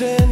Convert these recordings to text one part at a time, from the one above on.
the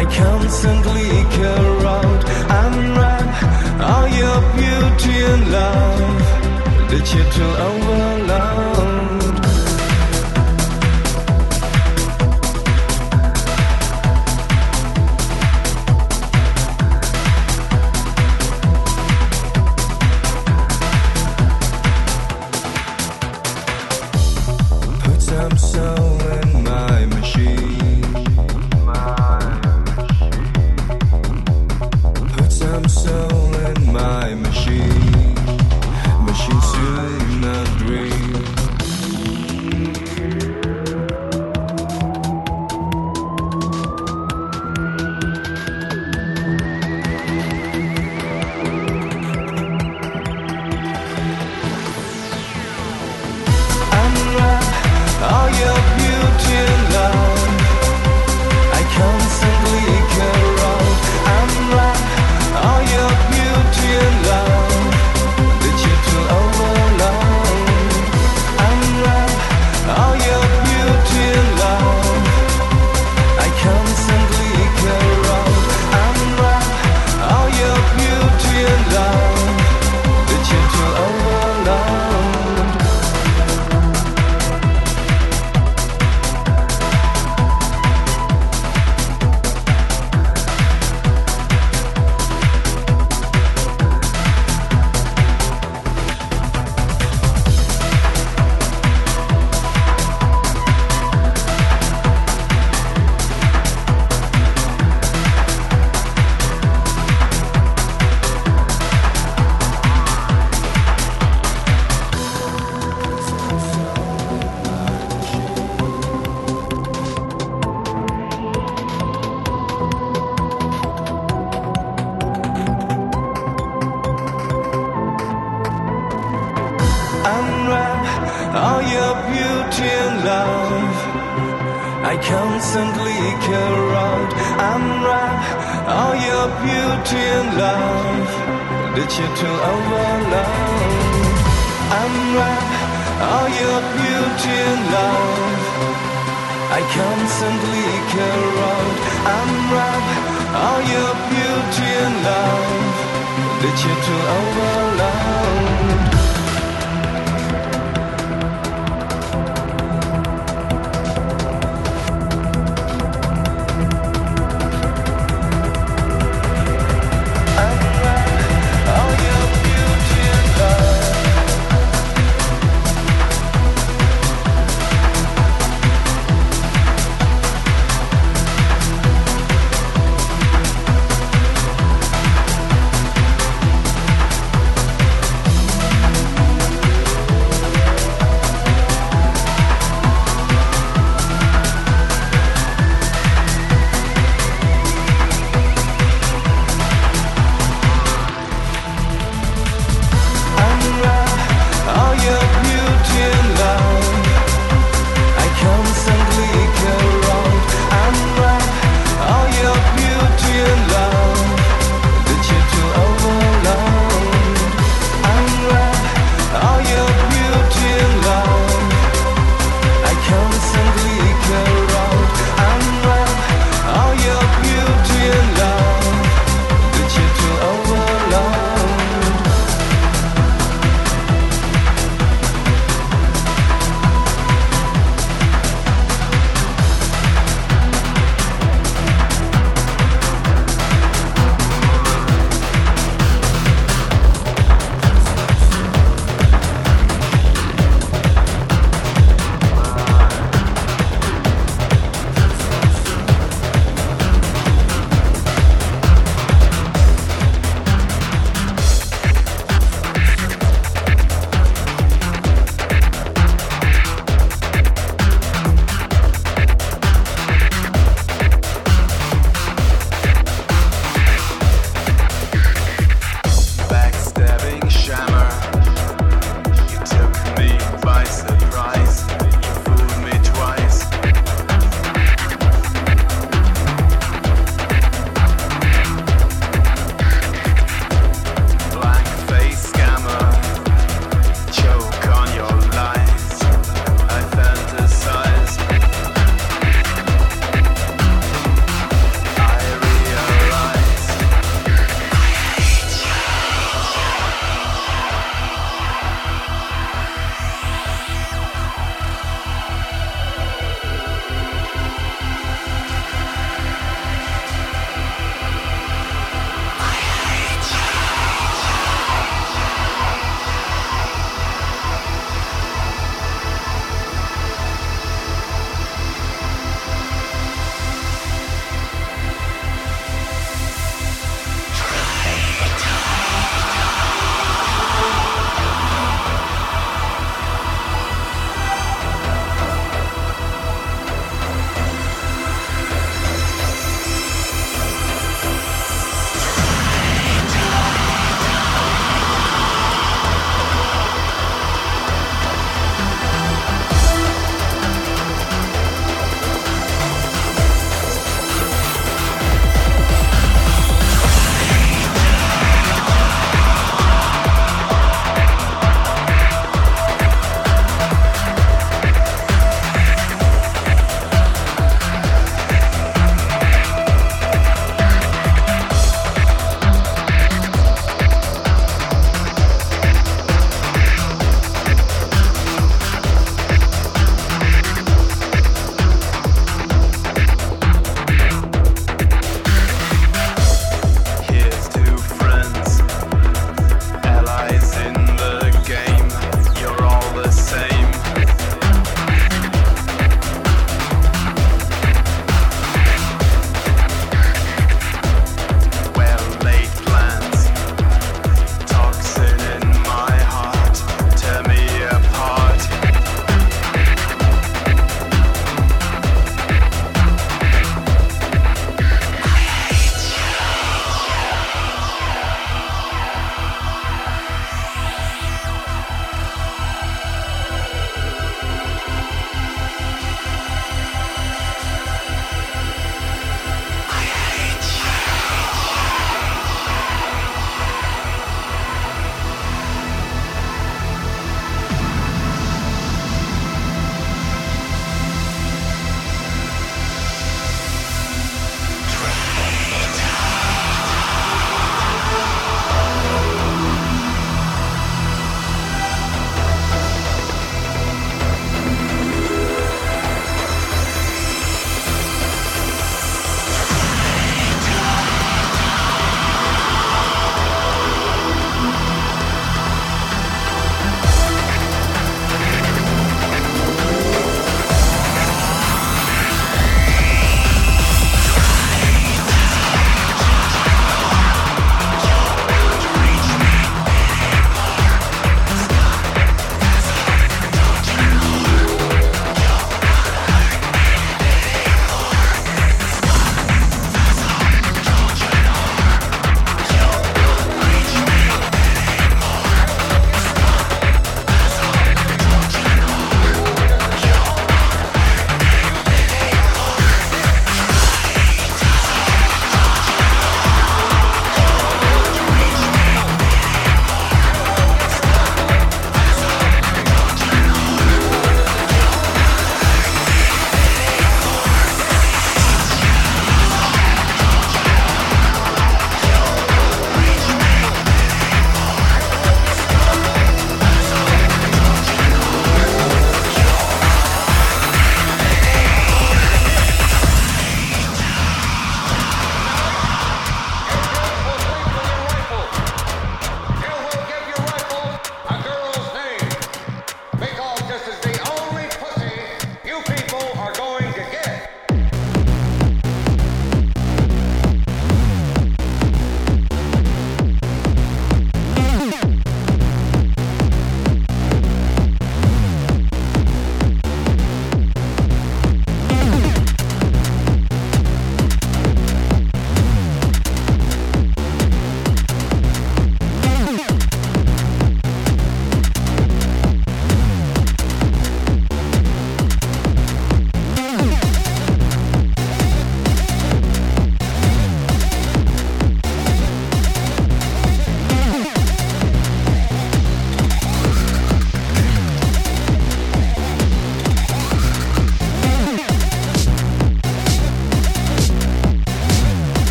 i constantly care around all your beauty and love. That you took over love home alone. Unwrap all your beauty and love. I constantly corrode. Unwrap all your beauty and love. Did you to overload?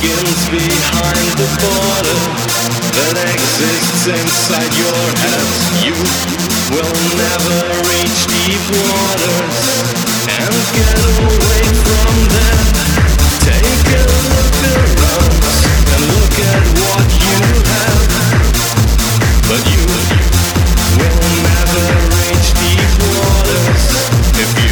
begins behind the border that exists inside your head. You will never reach deep waters and get away from them. Take a look around and look at what you have. But you will never reach deep waters if you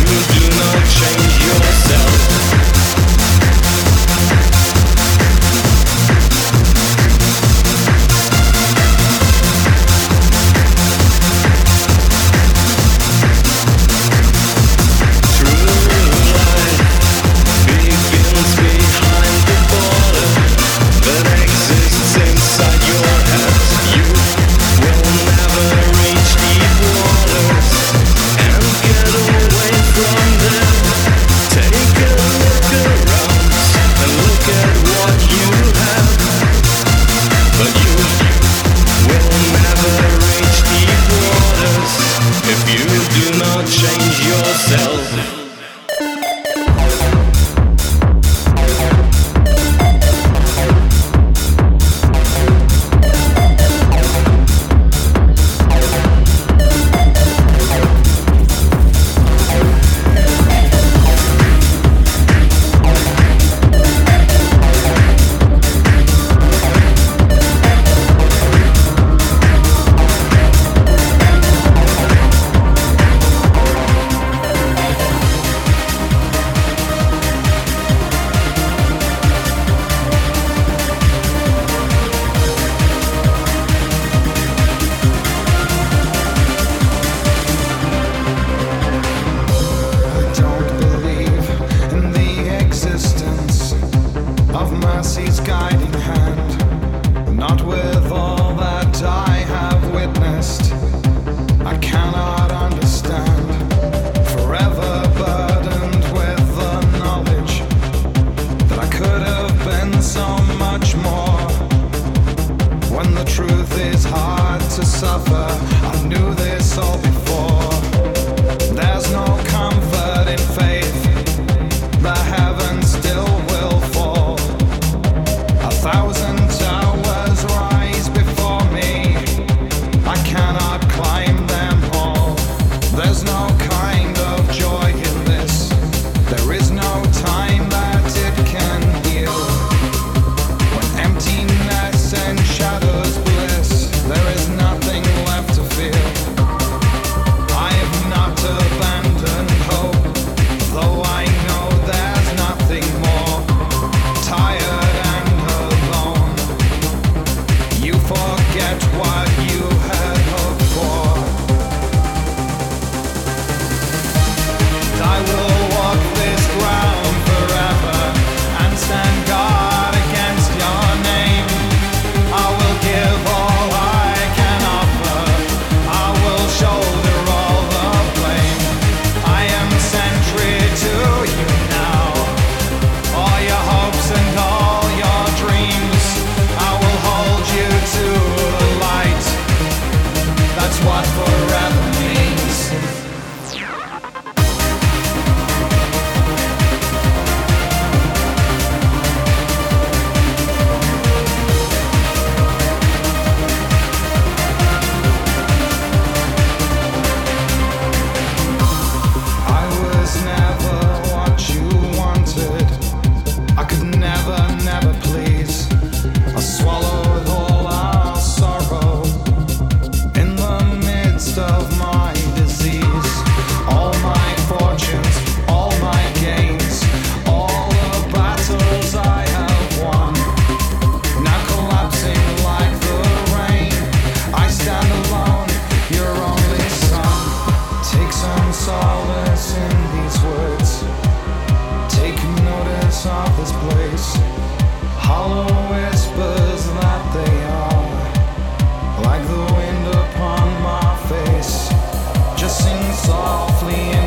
softly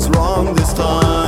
small to me.